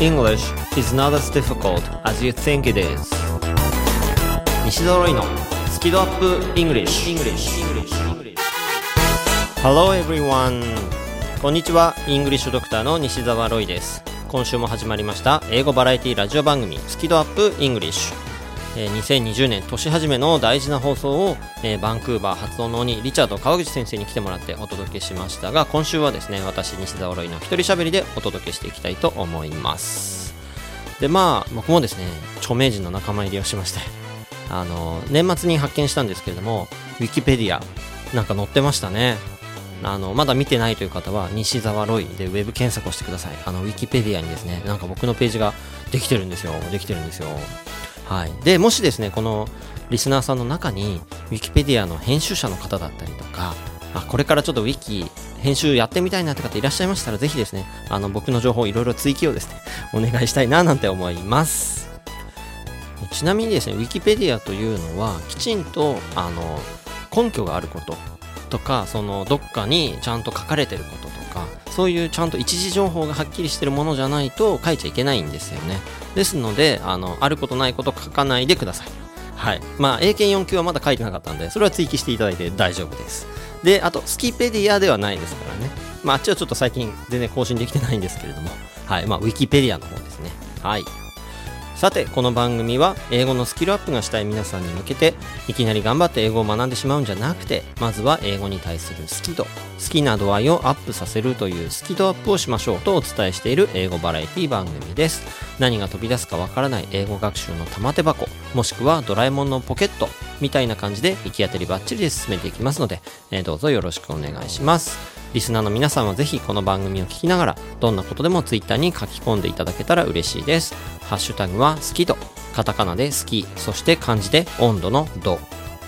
English is not as difficult as you think it is 西澤ロイのスキドアップ English, English. Hello everyone こんにちはイングリッシュドクターの西澤ロイです今週も始まりました英語バラエティラジオ番組スキドアップ English え、2020年年始めの大事な放送を、えー、バンクーバー発音の鬼リチャード川口先生に来てもらってお届けしましたが今週はですね私西澤ロイの一人喋りでお届けしていきたいと思います。でまあ僕もですね著名人の仲間入りをしましてあの年末に発見したんですけれどもウィキペディアなんか載ってましたね。あのまだ見てないという方は西澤ロイでウェブ検索をしてください。あのウィキペディアにですねなんか僕のページができてるんですよ。できてるんですよ。はい、でもしですねこのリスナーさんの中にウィキペディアの編集者の方だったりとかあこれからちょっとウィキ編集やってみたいなって方いらっしゃいましたらぜひですねあの僕の情報いろいろ追記をですね お願いしたいななんて思います。ちなみにですねウィキペディアというのはきちんとあの根拠があることとかそのどっかにちゃんと書かれてることとかそういうちゃんと一時情報がはっきりしてるものじゃないと書いちゃいけないんですよね。ですのであのあることないこと書かないでください。はい。まあ英検4級はまだ書いてなかったんでそれは追記していただいて大丈夫です。であとスキペディアではないですからね。まああっちはちょっと最近全然更新できてないんですけれども。はい。まあウィキペディアの方ですね。はい。さてこの番組は英語のスキルアップがしたい皆さんに向けていきなり頑張って英語を学んでしまうんじゃなくてまずは英語に対する好き度好きな度合いをアップさせるというスキドアップをしましょうとお伝えしている英語バラエティ番組です。何が飛び出すかわからない英語学習の玉手箱もしくはドラえもんのポケットみたいな感じで行き当たりばっちりで進めていきますので、えー、どうぞよろしくお願いします。リスナーの皆さんはぜひこの番組を聞きながらどんなことでもツイッターに書き込んでいただけたら嬉しいです。ハッシュタグは好きとカタカナで好きそして漢字で温度の度。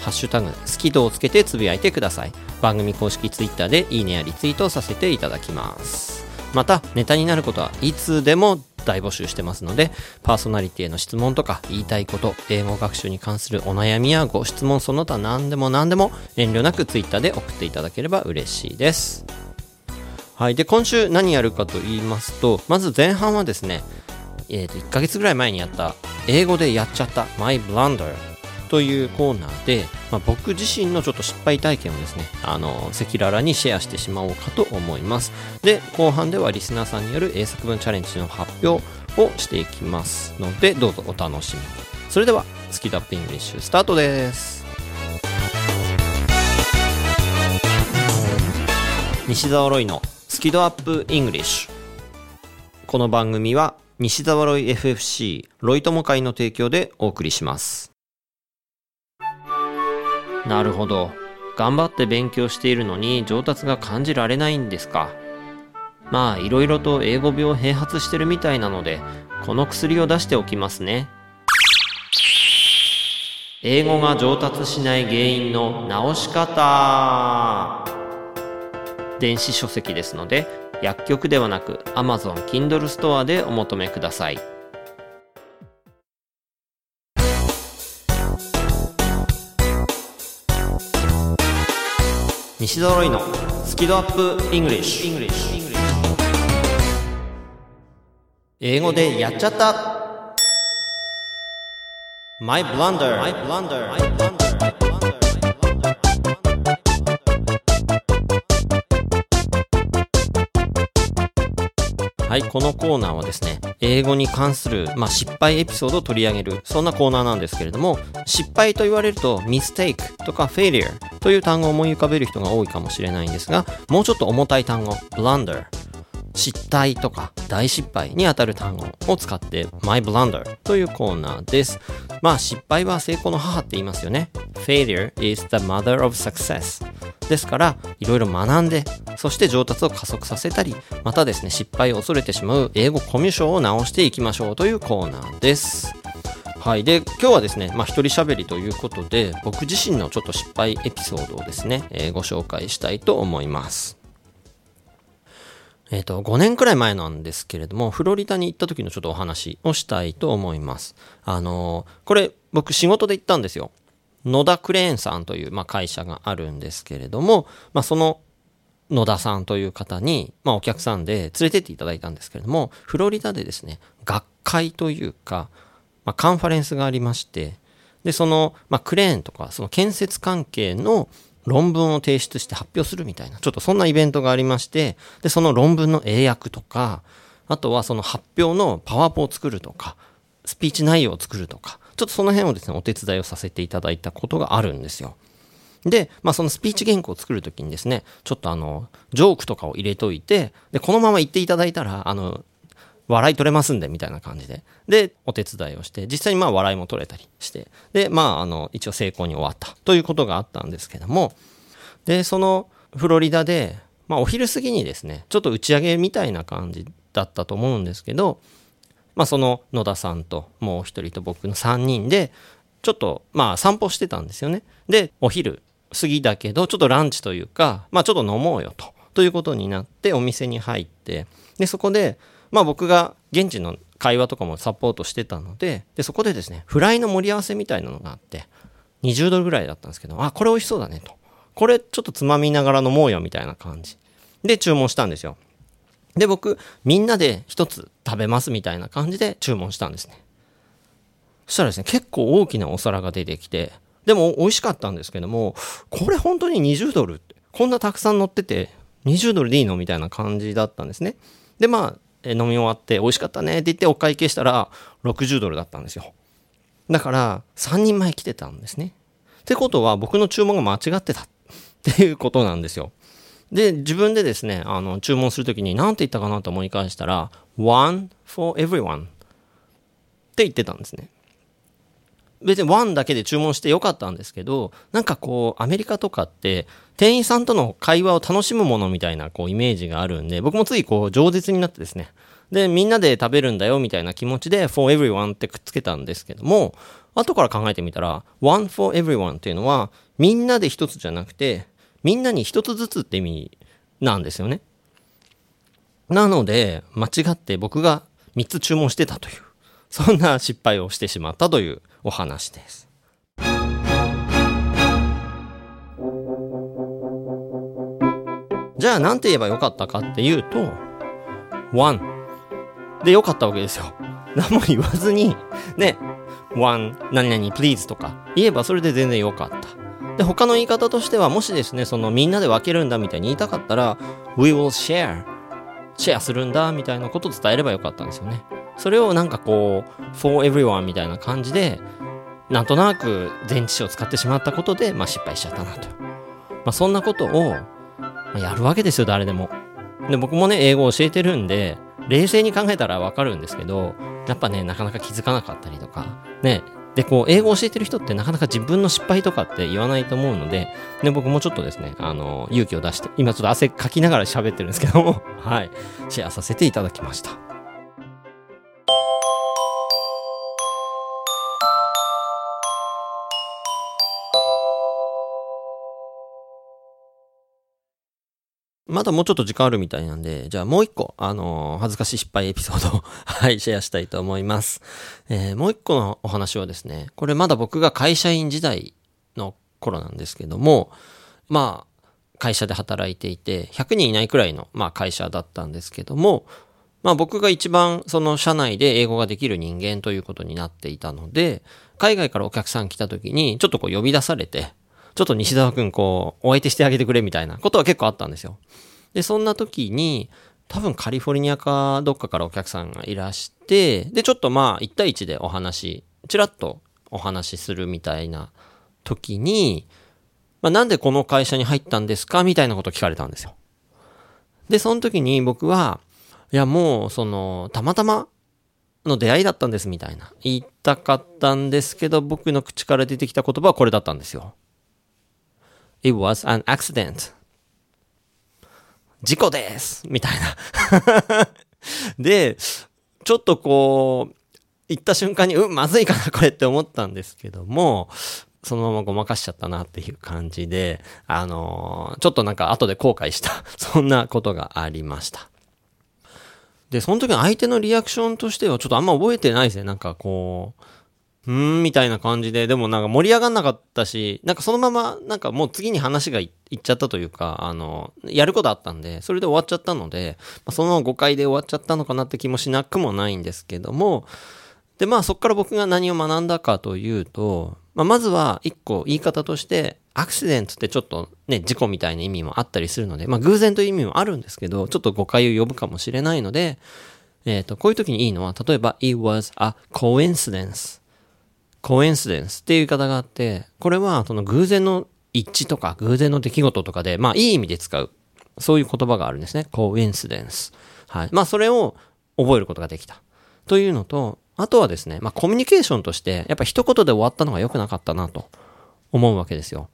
ハッシュタグ好き度をつけてつぶやいてください。番組公式ツイッターでいいねやリツイートをさせていただきます。またネタになることはいつでも大募集してますのでパーソナリティへの質問とか言いたいこと英語学習に関するお悩みやご質問その他何でも何でも遠慮なく Twitter で送っていただければ嬉しいです。はいで今週何やるかと言いますとまず前半はですねえー、と1ヶ月ぐらい前にやった英語でやっちゃった My Blunder というコーナーで、まあ、僕自身のちょっと失敗体験をですね、あの、赤裸々にシェアしてしまおうかと思います。で、後半ではリスナーさんによる英作文チャレンジの発表をしていきますので、どうぞお楽しみに。それでは、スキドアップイングリッシュスタートです。西澤ロイのスキドアップイングリッシュ。この番組は西澤ロイ FFC ロイ友会の提供でお送りします。なるほど。頑張って勉強しているのに上達が感じられないんですか。まあ、いろいろと英語病併発してるみたいなので、この薬を出しておきますね。英語が上達しない原因の直し方電子書籍ですので薬局ではなく Amazon Kindle ストアでお求めください西揃いのスキドアップイングリッシュ英語でやっちゃった My blunder, my blunder, my blunder. はい、このコーナーはですね、英語に関する、まあ、失敗エピソードを取り上げる、そんなコーナーなんですけれども、失敗と言われると、mistake とか failure という単語を思い浮かべる人が多いかもしれないんですが、もうちょっと重たい単語、blunder 失態とか大失敗にあたる単語を使って My Blunder というコーナーです。まあ失敗は成功の母って言いますよね。Failure is the mother of success ですからいろいろ学んでそして上達を加速させたりまたですね失敗を恐れてしまう英語コミュ障を直していきましょうというコーナーです。はい。で、今日はですね、まあ、一人喋りということで、僕自身のちょっと失敗エピソードをですね、えー、ご紹介したいと思います。えっ、ー、と、5年くらい前なんですけれども、フロリダに行った時のちょっとお話をしたいと思います。あのー、これ僕仕事で行ったんですよ。野田クレーンさんという、まあ、会社があるんですけれども、まあ、その野田さんという方に、まあお客さんで連れてっていただいたんですけれども、フロリダでですね、学会というか、まあカンファレンスがありまして、で、その、まあクレーンとか、その建設関係の論文を提出して発表するみたいな、ちょっとそんなイベントがありまして、で、その論文の英訳とか、あとはその発表のパワーポを作るとか、スピーチ内容を作るとか、ちょっとその辺をですね、お手伝いをさせていただいたことがあるんですよ。で、まあそのスピーチ原稿を作るときにですね、ちょっとあの、ジョークとかを入れといて、で、このまま言っていただいたら、あの、笑い取れますんで、みたいな感じで。で、お手伝いをして、実際にまあ笑いも取れたりして、で、まああの、一応成功に終わったということがあったんですけども、で、そのフロリダで、まあお昼過ぎにですね、ちょっと打ち上げみたいな感じだったと思うんですけど、まあその野田さんともう一人と僕の3人で、ちょっとまあ散歩してたんですよね。で、お昼過ぎだけど、ちょっとランチというか、まあちょっと飲もうよと。ということになってお店に入って、で、そこで、まあ僕が現地の会話とかもサポートしてたので、で、そこでですね、フライの盛り合わせみたいなのがあって、20ドルぐらいだったんですけど、あ、これ美味しそうだねと。これちょっとつまみながら飲もうよみたいな感じ。で、注文したんですよ。で、僕、みんなで一つ食べますみたいな感じで注文したんですね。そしたらですね、結構大きなお皿が出てきて、でも美味しかったんですけども、これ本当に20ドルって、こんなたくさん乗ってて、20ドルでいいのみたいな感じだったんですね。で、まあ、飲み終わって美味しかったねって言ってお会計したら60ドルだったんですよ。だから3人前来てたんですね。ってことは僕の注文が間違ってたっていうことなんですよ。で、自分でですね、あの、注文するときに何て言ったかなと思い返したら、one for everyone って言ってたんですね。別にワンだけで注文してよかったんですけど、なんかこう、アメリカとかって、店員さんとの会話を楽しむものみたいなこうイメージがあるんで、僕もついこう、饒舌になってですね。で、みんなで食べるんだよみたいな気持ちで、for everyone ってくっつけたんですけども、後から考えてみたら、one for everyone っていうのは、みんなで一つじゃなくて、みんなに一つずつって意味なんですよね。なので、間違って僕が3つ注文してたという、そんな失敗をしてしまったというお話です。じゃあ何て言えばよかったかっていうと、one でよかったわけですよ。何も言わずに、ね、one 何々 please とか言えばそれで全然よかった。で、他の言い方としては、もしですね、そのみんなで分けるんだみたいに言いたかったら、we will share シェアするんだみたいなことを伝えればよかったんですよね。それをなんかこう、for everyone みたいな感じで、なんとなく前置詞を使ってしまったことで、まあ失敗しちゃったなと。まあそんなことを、やるわけですよ、誰でも。で、僕もね、英語を教えてるんで、冷静に考えたらわかるんですけど、やっぱね、なかなか気づかなかったりとか、ね、で、こう、英語を教えてる人ってなかなか自分の失敗とかって言わないと思うので、で、僕もちょっとですね、あの、勇気を出して、今ちょっと汗かきながら喋ってるんですけども、はい、シェアさせていただきました。まだもうちょっと時間あるみたいなんで、じゃあもう一個、あのー、恥ずかしい失敗エピソードを はい、シェアしたいと思います。えー、もう一個のお話はですね、これまだ僕が会社員時代の頃なんですけども、まあ、会社で働いていて、100人いないくらいの、まあ、会社だったんですけども、まあ僕が一番その社内で英語ができる人間ということになっていたので、海外からお客さん来た時にちょっとこう呼び出されて、ちょっと西澤くんこう、お相手してあげてくれみたいなことは結構あったんですよ。で、そんな時に、多分カリフォルニアかどっかからお客さんがいらして、で、ちょっとまあ、1対1でお話、ちらっとお話しするみたいな時に、まあ、なんでこの会社に入ったんですかみたいなこと聞かれたんですよ。で、その時に僕は、いや、もう、その、たまたまの出会いだったんですみたいな。言いたかったんですけど、僕の口から出てきた言葉はこれだったんですよ。It was an accident. 事故ですみたいな で、ちょっとこう、言った瞬間に、うん、まずいかな、これって思ったんですけども、そのままごまかしちゃったなっていう感じで、あのー、ちょっとなんか後で後悔した そんなことがありました。で、その時の相手のリアクションとしてはちょっとあんま覚えてないですね。なんかこう、うーん、みたいな感じで、でもなんか盛り上がんなかったし、なんかそのまま、なんかもう次に話がいいっちゃったというか、あの、やることあったんで、それで終わっちゃったので、まあ、その誤解で終わっちゃったのかなって気もしなくもないんですけども、で、まあそこから僕が何を学んだかというと、まあ、まずは一個言い方として、アクシデントってちょっとね、事故みたいな意味もあったりするので、まあ偶然という意味もあるんですけど、ちょっと誤解を呼ぶかもしれないので、えっ、ー、と、こういう時にいいのは、例えば、it was a coincidence。Coincidence っていう言い方があって、これはその偶然の一致とか偶然の出来事とかで、まあいい意味で使う。そういう言葉があるんですね。coincidence。はい。まあそれを覚えることができた。というのと、あとはですね、まあコミュニケーションとして、やっぱ一言で終わったのが良くなかったなと思うわけですよ。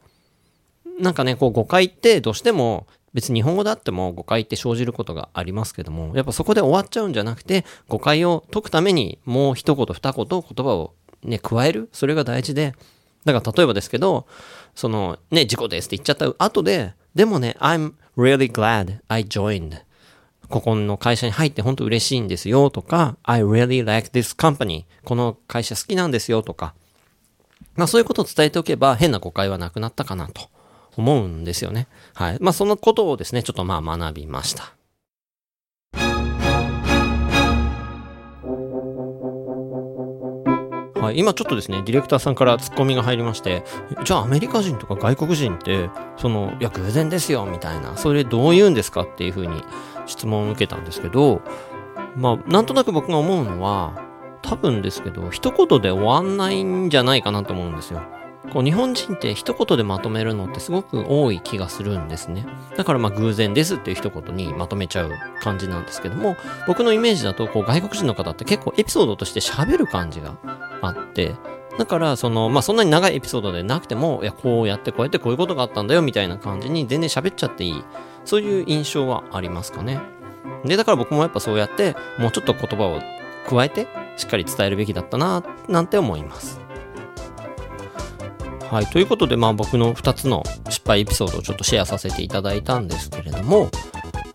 なんかね、こう誤解ってどうしても別に日本語であっても誤解って生じることがありますけども、やっぱそこで終わっちゃうんじゃなくて、誤解を解くためにもう一言二言言葉をね、加える？それが大事で、だから例えばですけど、そのね、事故ですって言っちゃった後で、でもね、I'm really glad I joined. ここの会社に入って本当嬉しいんですよとか、I really like this company. この会社好きなんですよとか、まあそういうことを伝えておけば変な誤解はなくなったかなと。思うんですよね。はい。まあ、そのことをですね、ちょっとまあ学びました。はい、今ちょっとですね、ディレクターさんからツッコミが入りまして、じゃあアメリカ人とか外国人って、その、いや、偶然ですよ、みたいな、それどう言うんですかっていうふうに質問を受けたんですけど、まあ、なんとなく僕が思うのは、多分ですけど、一言で終わんないんじゃないかなと思うんですよ。こう日本人って一言でまとめるのってすごく多い気がするんですね。だからまあ偶然ですっていう一言にまとめちゃう感じなんですけども、僕のイメージだとこう外国人の方って結構エピソードとして喋る感じがあって、だから、その、まあ、そんなに長いエピソードでなくても、いや、こうやってこうやってこういうことがあったんだよ、みたいな感じに全然喋っちゃっていい。そういう印象はありますかね。で、だから僕もやっぱそうやって、もうちょっと言葉を加えて、しっかり伝えるべきだったな、なんて思います。はい。ということで、まあ僕の2つの失敗エピソードをちょっとシェアさせていただいたんですけれども、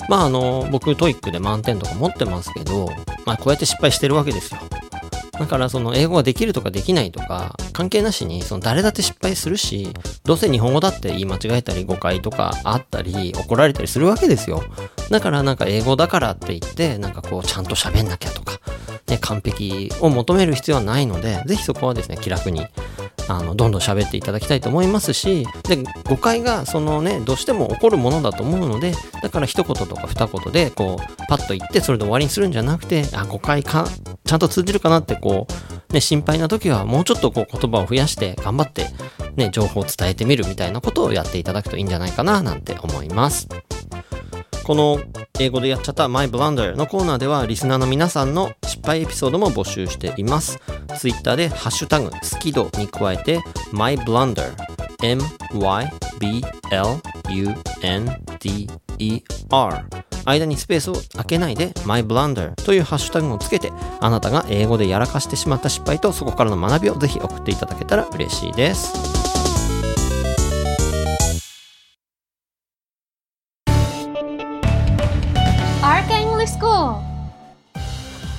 まああの、僕 TOEIC で満点とか持ってますけど、まあこうやって失敗してるわけですよ。だからその英語ができるとかできないとか関係なしにその誰だって失敗するしどうせ日本語だって言い間違えたり誤解とかあったり怒られたりするわけですよ。だからなんか英語だからって言ってなんかこうちゃんと喋んなきゃとかね完璧を求める必要はないのでぜひそこはですね気楽にあのどんどん喋っていただきたいと思いますしで誤解がそのねどうしても起こるものだと思うのでだから一言とか二言でこうパッと言ってそれで終わりにするんじゃなくてあ誤解かちゃんと通じるかなってこう、ね、心配な時はもうちょっとこう言葉を増やして頑張ってね情報を伝えてみるみたいなことをやっていただくといいんじゃないかななんて思います。この英語でやっちゃった My Blunder のコーナーではリスナーの皆さんの失敗エピソードも募集しています。Twitter でハッシュタグスキドに加えて My Blunder M-Y-B-L-U-N-D-E-R 間にスペースを開けないで My Blunder というハッシュタグをつけてあなたが英語でやらかしてしまった失敗とそこからの学びをぜひ送っていただけたら嬉しいです。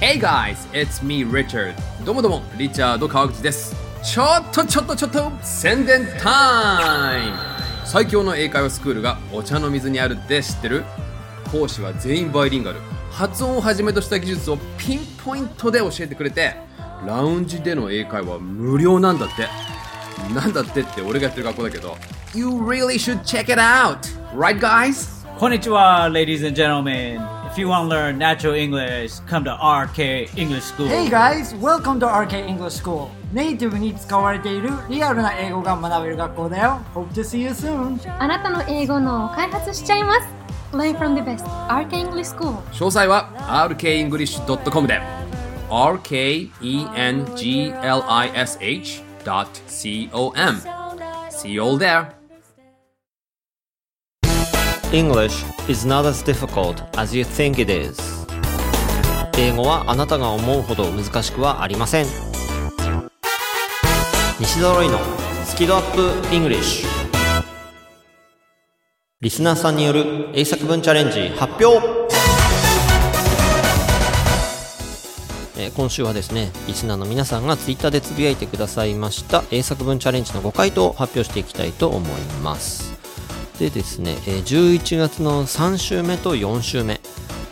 Hey guys, it's me Richard. どうもどうもリチャード川口です。ちょっとちょっとちょっと宣伝タイム。最強の英会話スクールがお茶の水にあるって知ってる？講師は全員バイリンガル発音をはじめとした技術をピンポイントで教えてくれてラウンジでの英会話無料なんだってなんだってって俺がやってる学校だけど You really should check it out! Right guys? こんにちは ladies and gentlemen If you want to learn natural English, come to RK English School. Hey guys, welcome to RK English School. ネイティブに使われているリアルな英語が学べる学校だよ。Hope to see you soon. あなたの英語の開発しちゃいます。Learn from the best. RK English School. 詳細は rkenglish.com で rkenglish.com See you all there. English is not as difficult as you think it is 英語はあなたが思うほど難しくはありません西澤ロイのスキドアップ English リスナーさんによる英作文チャレンジ発表。え今週はですねリスナーの皆さんがツイッターでつぶやいてくださいました英作文チャレンジの5回答を発表していきたいと思います。でですね、えー11月の3週目と4週目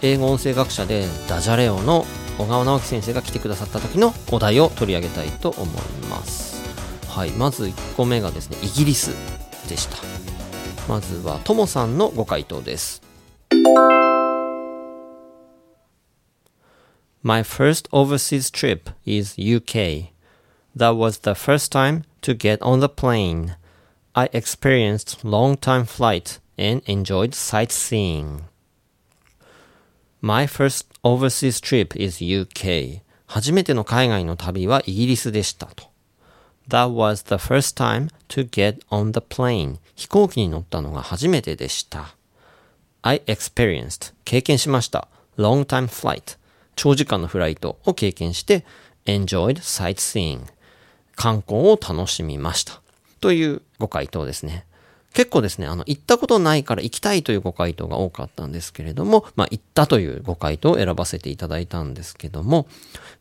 英語音声学者でダジャレ王の小川直樹先生が来てくださった時のお題を取り上げたいと思います。はいまず1個目がですねイギリスでした。まずはともさんのご回答です My first overseas trip is UK. That was the first time to get on the plane. I experienced long time flight and enjoyed sightseeing. My first overseas trip is UK. 初めての海外の旅はイギリスでしたと。 That was the first time to get on the plane. 飛行機に乗ったのが初めてでした。I experienced 経験しました。long time flight 長時間のフライトを経験して enjoyed sightseeing 観光を楽しみました。というご回答ですね。結構ですね、あの、行ったことないから行きたいというご回答が多かったんですけれども、まあ、行ったというご回答を選ばせていただいたんですけども、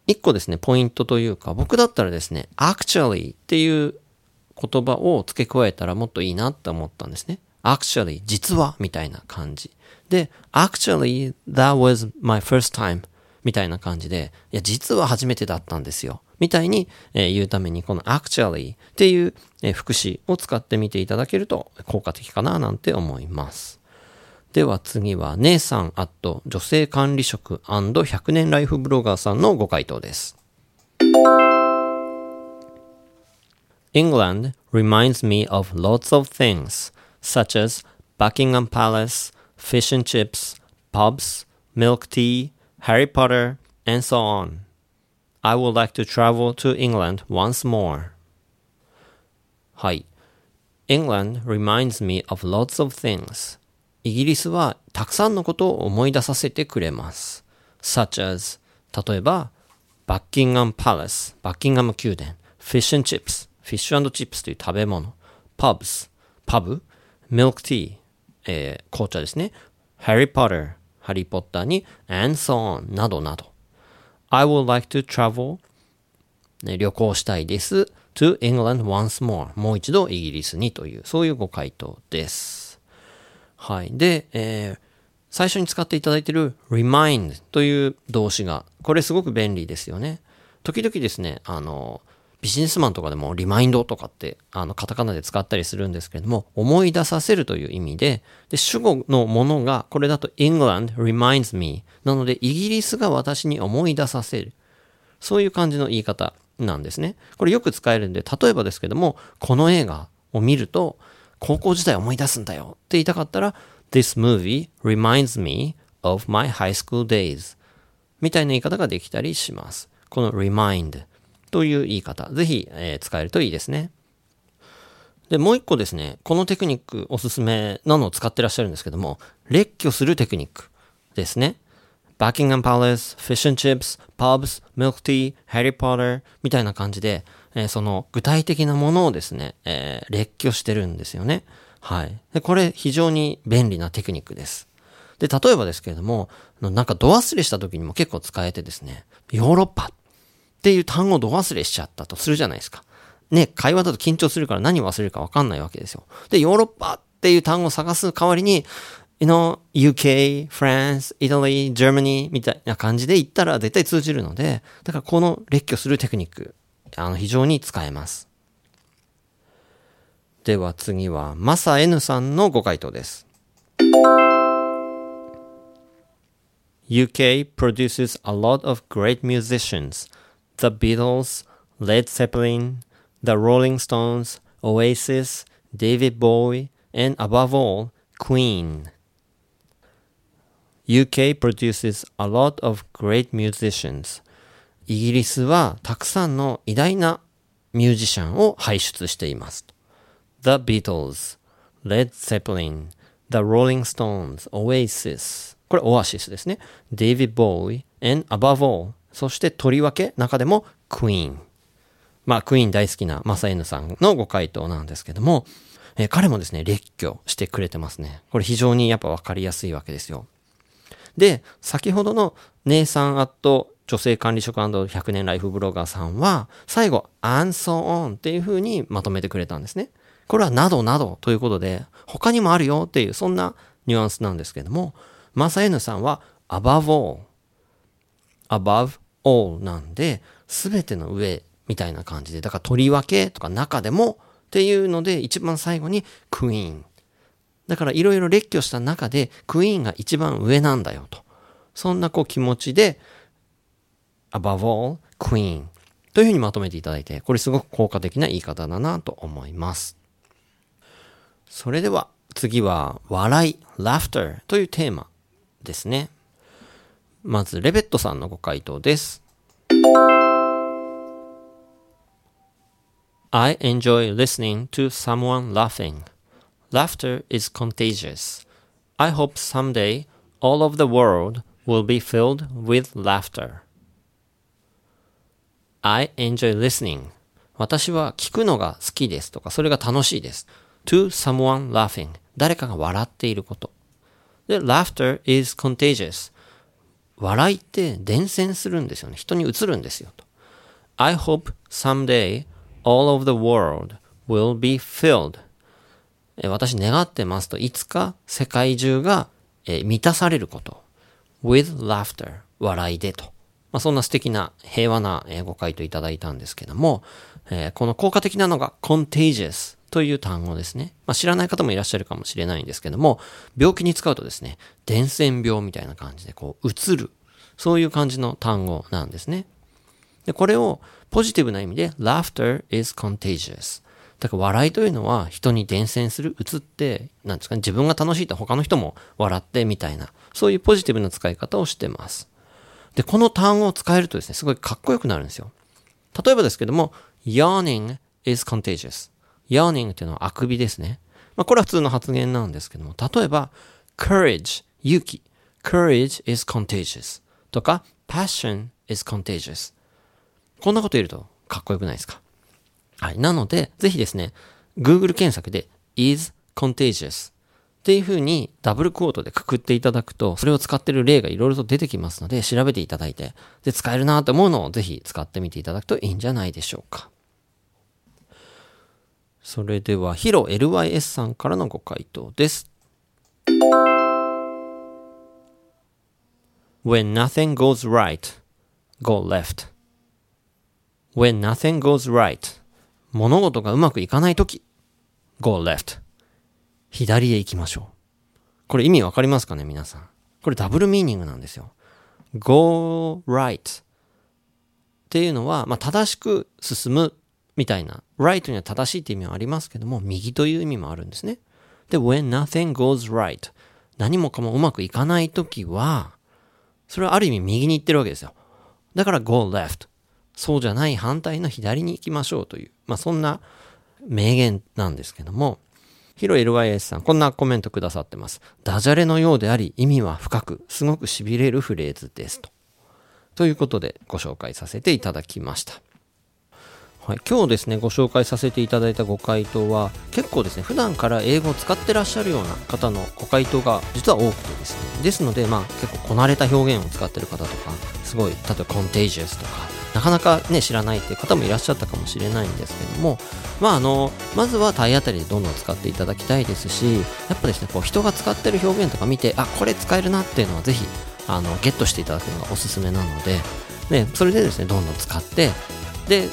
一個ですね、ポイントというか、僕だったらですね、actually っていう言葉を付け加えたらもっといいなって思ったんですね。actually 実はみたいな感じ。で、actually that was my first time みたいな感じで、いや、実は初めてだったんですよ。みたいに、え言うために、この actually っていう、え副詞を使ってみていただけると効果的かななんて思います。では次は、姉さんアット女性管理職 &100 年ライフブロガーさんのご回答です。England reminds me of lots of things, such as Buckingham Palace, fish and chips, pubs, milk tea, Harry Potter, and so on. I would like to travel to England once more. はい。England reminds me of lots of things. イギリスはたくさんのことを思い出させてくれます。such as 例えば、バッキンガムパレス、バッキンガム宮殿、fish and chips、フィッシュチップスという食べ物、pubs、パブ、milk tea、えー紅茶ですね、Harry Potter、ハリー・ポッターに、and so on などなど。I would like to travel ね、旅行したいです。to England once more もう一度イギリスにという、そういうご回答です。はい。で、えー最初に使っていただいている remind という動詞が、これすごく便利ですよね。時々ですね、あの、ビジネスマンとかでもリマインドとかって、あの、カタカナで使ったりするんですけれども、思い出させるという意味で、で、主語のものが、これだと England reminds me なので、イギリスが私に思い出させる。そういう感じの言い方なんですね。これよく使えるんで、例えばですけども、この映画を見ると、高校時代思い出すんだよって言いたかったら、This movie reminds me of my high school days みたいな言い方ができたりします。この remind という言い方、ぜひ、えー使えるといいですね。で、もう一個ですね、このテクニックおすすめなのを使ってらっしゃるんですけども、列挙するテクニックですね。Buckingham Palace, Fish and Chips, Pubs, Milk Tea, Harry Potter みたいな感じで、えーその具体的なものをですね、えー列挙してるんですよね。はい。で、これ非常に便利なテクニックです。で、例えばですけれども、なんか度忘れした時にも結構使えてですね、ヨーロッパっていう単語を度忘れしちゃったとするじゃないですか。ね、会話だと緊張するから何忘れるかわかんないわけですよ。で、ヨーロッパっていう単語を探す代わりに、you know, UK, France, Italy, Germany みたいな感じで言ったら絶対通じるので、だからこの列挙するテクニック、あの、非常に使えます。では次は、マサ N さんのご回答です。UK produces a lot of great musicians. The Beatles, Led Zeppelin, The Rolling Stones, Oasis, David Bowie, and above all, Queen. UK produces a lot of great musicians. イギリスはたくさんの偉大なミュージシャンを輩出しています。The Beatles, Led Zeppelin, The Rolling Stones, Oasis これオアシスですね。David Bowie and above all そしてとりわけ中でも Queen まあクイーン大好きなマサエヌさんのご回答なんですけども、えー彼もですね、列挙してくれてますね。これ非常にやっぱわかりやすいわけですよ。で、先ほどの姉さんアット女性管理職 &100 年ライフブロガーさんは、最後、and so on っていう風にまとめてくれたんですね。これはなどなどということで、他にもあるよっていう、そんなニュアンスなんですけども、マサエヌさんは above all, above all なんで、すべての上みたいな感じで、だからとりわけとか中でもっていうので、一番最後にクイーン。だからいろいろ列挙した中で、クイーンが一番上なんだよと。そんなこう気持ちで、above all, queen というふうにまとめていただいて、これすごく効果的な言い方だなと思います。それでは次は笑い、laughter というテーマですね。まずレベットさんのご回答です。I enjoy listening to someone laughing. Laughter is contagious. I hope someday all of the world will be filled with laughter. I enjoy listening. 私は聞くのが好きですとか、それが楽しいです。to someone laughing. 誰かが笑っていること。で、laughter is contagious. 笑いって伝染するんですよね。人に移るんですよと。I hope someday all of the world will be filled. 私願ってますと、いつか世界中が、満たされること。with laughter. 笑いでと。まあ、そんな素敵な平和なご回答いただいたんですけども、えこの効果的なのが contagious という単語ですね。まあ、知らない方もいらっしゃるかもしれないんですけども、病気に使うとですね、伝染病みたいな感じでこう、移る。そういう感じの単語なんですね。で、これをポジティブな意味で laughter is contagious。だから笑いというのは人に伝染する、移って、なんですかね、自分が楽しいと他の人も笑ってみたいな、そういうポジティブな使い方をしてます。で、この単語を使えるとですね、すごいかっこよくなるんですよ。例えばですけども、yawning is contagious。Yawning っていうのはあくびですね。まあ、これは普通の発言なんですけども、例えば、courage、勇気。courage is contagious。とか、passion is contagious。こんなこと言えるとかっこよくないですか？はい。なので、ぜひですね、Google 検索で is contagious っていう風にダブルクォートでくくっていただくと、それを使ってる例がいろいろと出てきますので、調べていただいて、で、使えるなと思うのをぜひ使ってみていただくといいんじゃないでしょうか。それでは、ヒロ LYS さんからのご回答です。When nothing goes right, go left. When nothing goes right, 物事がうまくいかないとき、go left. 左へ行きましょう。これ意味わかりますかね皆さん。これダブルミーニングなんですよ。go right っていうのは、まあ、正しく進むみたいな。right には正しいって意味はありますけども、右という意味もあるんですね。で、when nothing goes right 何もかもうまくいかないときは、それはある意味右に行ってるわけですよ。だから go left。そうじゃない反対の左に行きましょうという、まあそんな名言なんですけども、ヒロ LYS さん、こんなコメントくださってます。ダジャレのようであり、意味は深く、すごく痺れるフレーズですと。ということで、ご紹介させていただきました。はい、今日ですね、ご紹介させていただいたご回答は、結構ですね、普段から英語を使ってらっしゃるような方のご回答が実は多くてですね、ですので、まあ結構こなれた表現を使ってる方とか、すごい、例えば contagious とか、なかなかね、知らないっていう方もいらっしゃったかもしれないんですけども、まああの、まずは体当たりでどんどん使っていただきたいですし、やっぱですね、こう人が使ってる表現とか見て、あ、これ使えるなっていうのはぜひ、あの、ゲットしていただくのがおすすめなので、ね、それでですね、どんどん使って、で、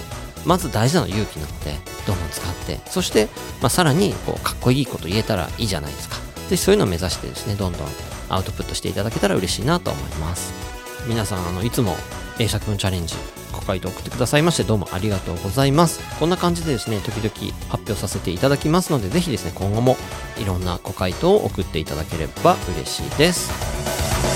まず大事なのは勇気なので、どんどん使って、そして、まあ、さらに、こう、かっこいいこと言えたらいいじゃないですか。で、そういうのを目指してですね、どんどんアウトプットしていただけたら嬉しいなと思います。皆さん、あの、いつも英作文チャレンジ、ご回答送ってくださいまして、どうもありがとうございます。こんな感じでですね、時々発表させていただきますので、ぜひですね、今後もいろんなご回答を送っていただければ嬉しいです。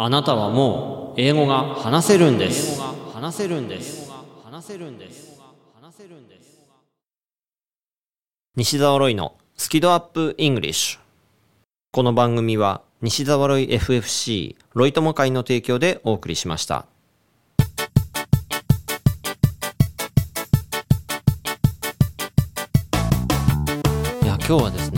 あなたはもう英語が話せるんです。話せるんです話せるんです。話せるんです。西澤ロイのスキドアップイングリッシュ。この番組は西澤ロイ FFC ロイ友会の提供でお送りしました。いや今日はですねあのー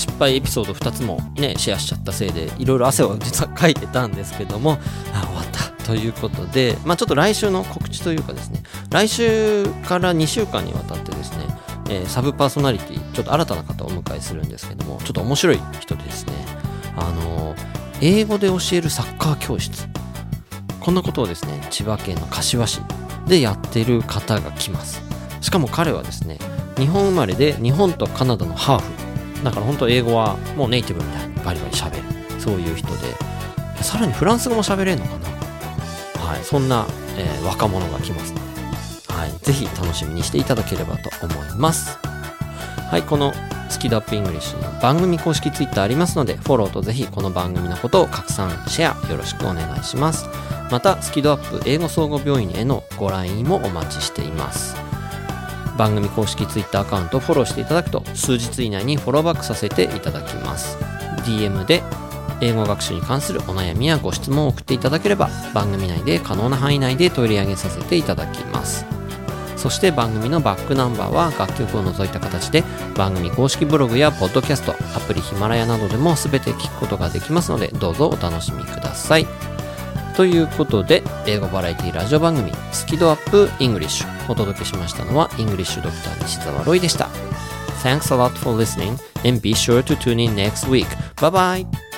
失敗エピソード2つもねシェアしちゃったせいでいろいろ汗を実はかいてたんですけどもあ終わった。ということでまあちょっと来週の告知というかですね来週から2週間にわたってですね、えーサブパーソナリティちょっと新たな方をお迎えするんですけどもちょっと面白い人でですね。あのー英語で教えるサッカー教室。こんなことをですね千葉県の柏市でやってる方が来ます。しかも彼はですね日本生まれで日本とカナダのハーフ。だから本当英語はもうネイティブみたいにバリバリ喋る。そういう人で。さらにフランス語も喋れるのかな。はい。そんな、えー若者が来ます。ので、はい、ぜひ楽しみにしていただければと思います。はい。このスキドアップイングリッシュの番組公式ツイッターありますのでフォローとぜひこの番組のことを拡散シェアよろしくお願いします。またスキドアップ英語総合病院へのご来院もお待ちしています。番組公式 Twitter アカウントをフォローしていただくと数日以内にフォローバックさせていただきます。DM で英語学習に関するお悩みやご質問を送っていただければ番組内で可能な範囲内で取り上げさせていただきます。そして番組のバックナンバーは楽曲を除いた形で番組公式ブログやポッドキャストアプリヒマラヤなどでも全て聞くことができますのでどうぞお楽しみください。ということで英語バラエティラジオ番組スキ度 UP English お届けしましたのは English Doctor 西澤ロイでした Thanks a lot for listening and be sure to tune in next week. Bye bye!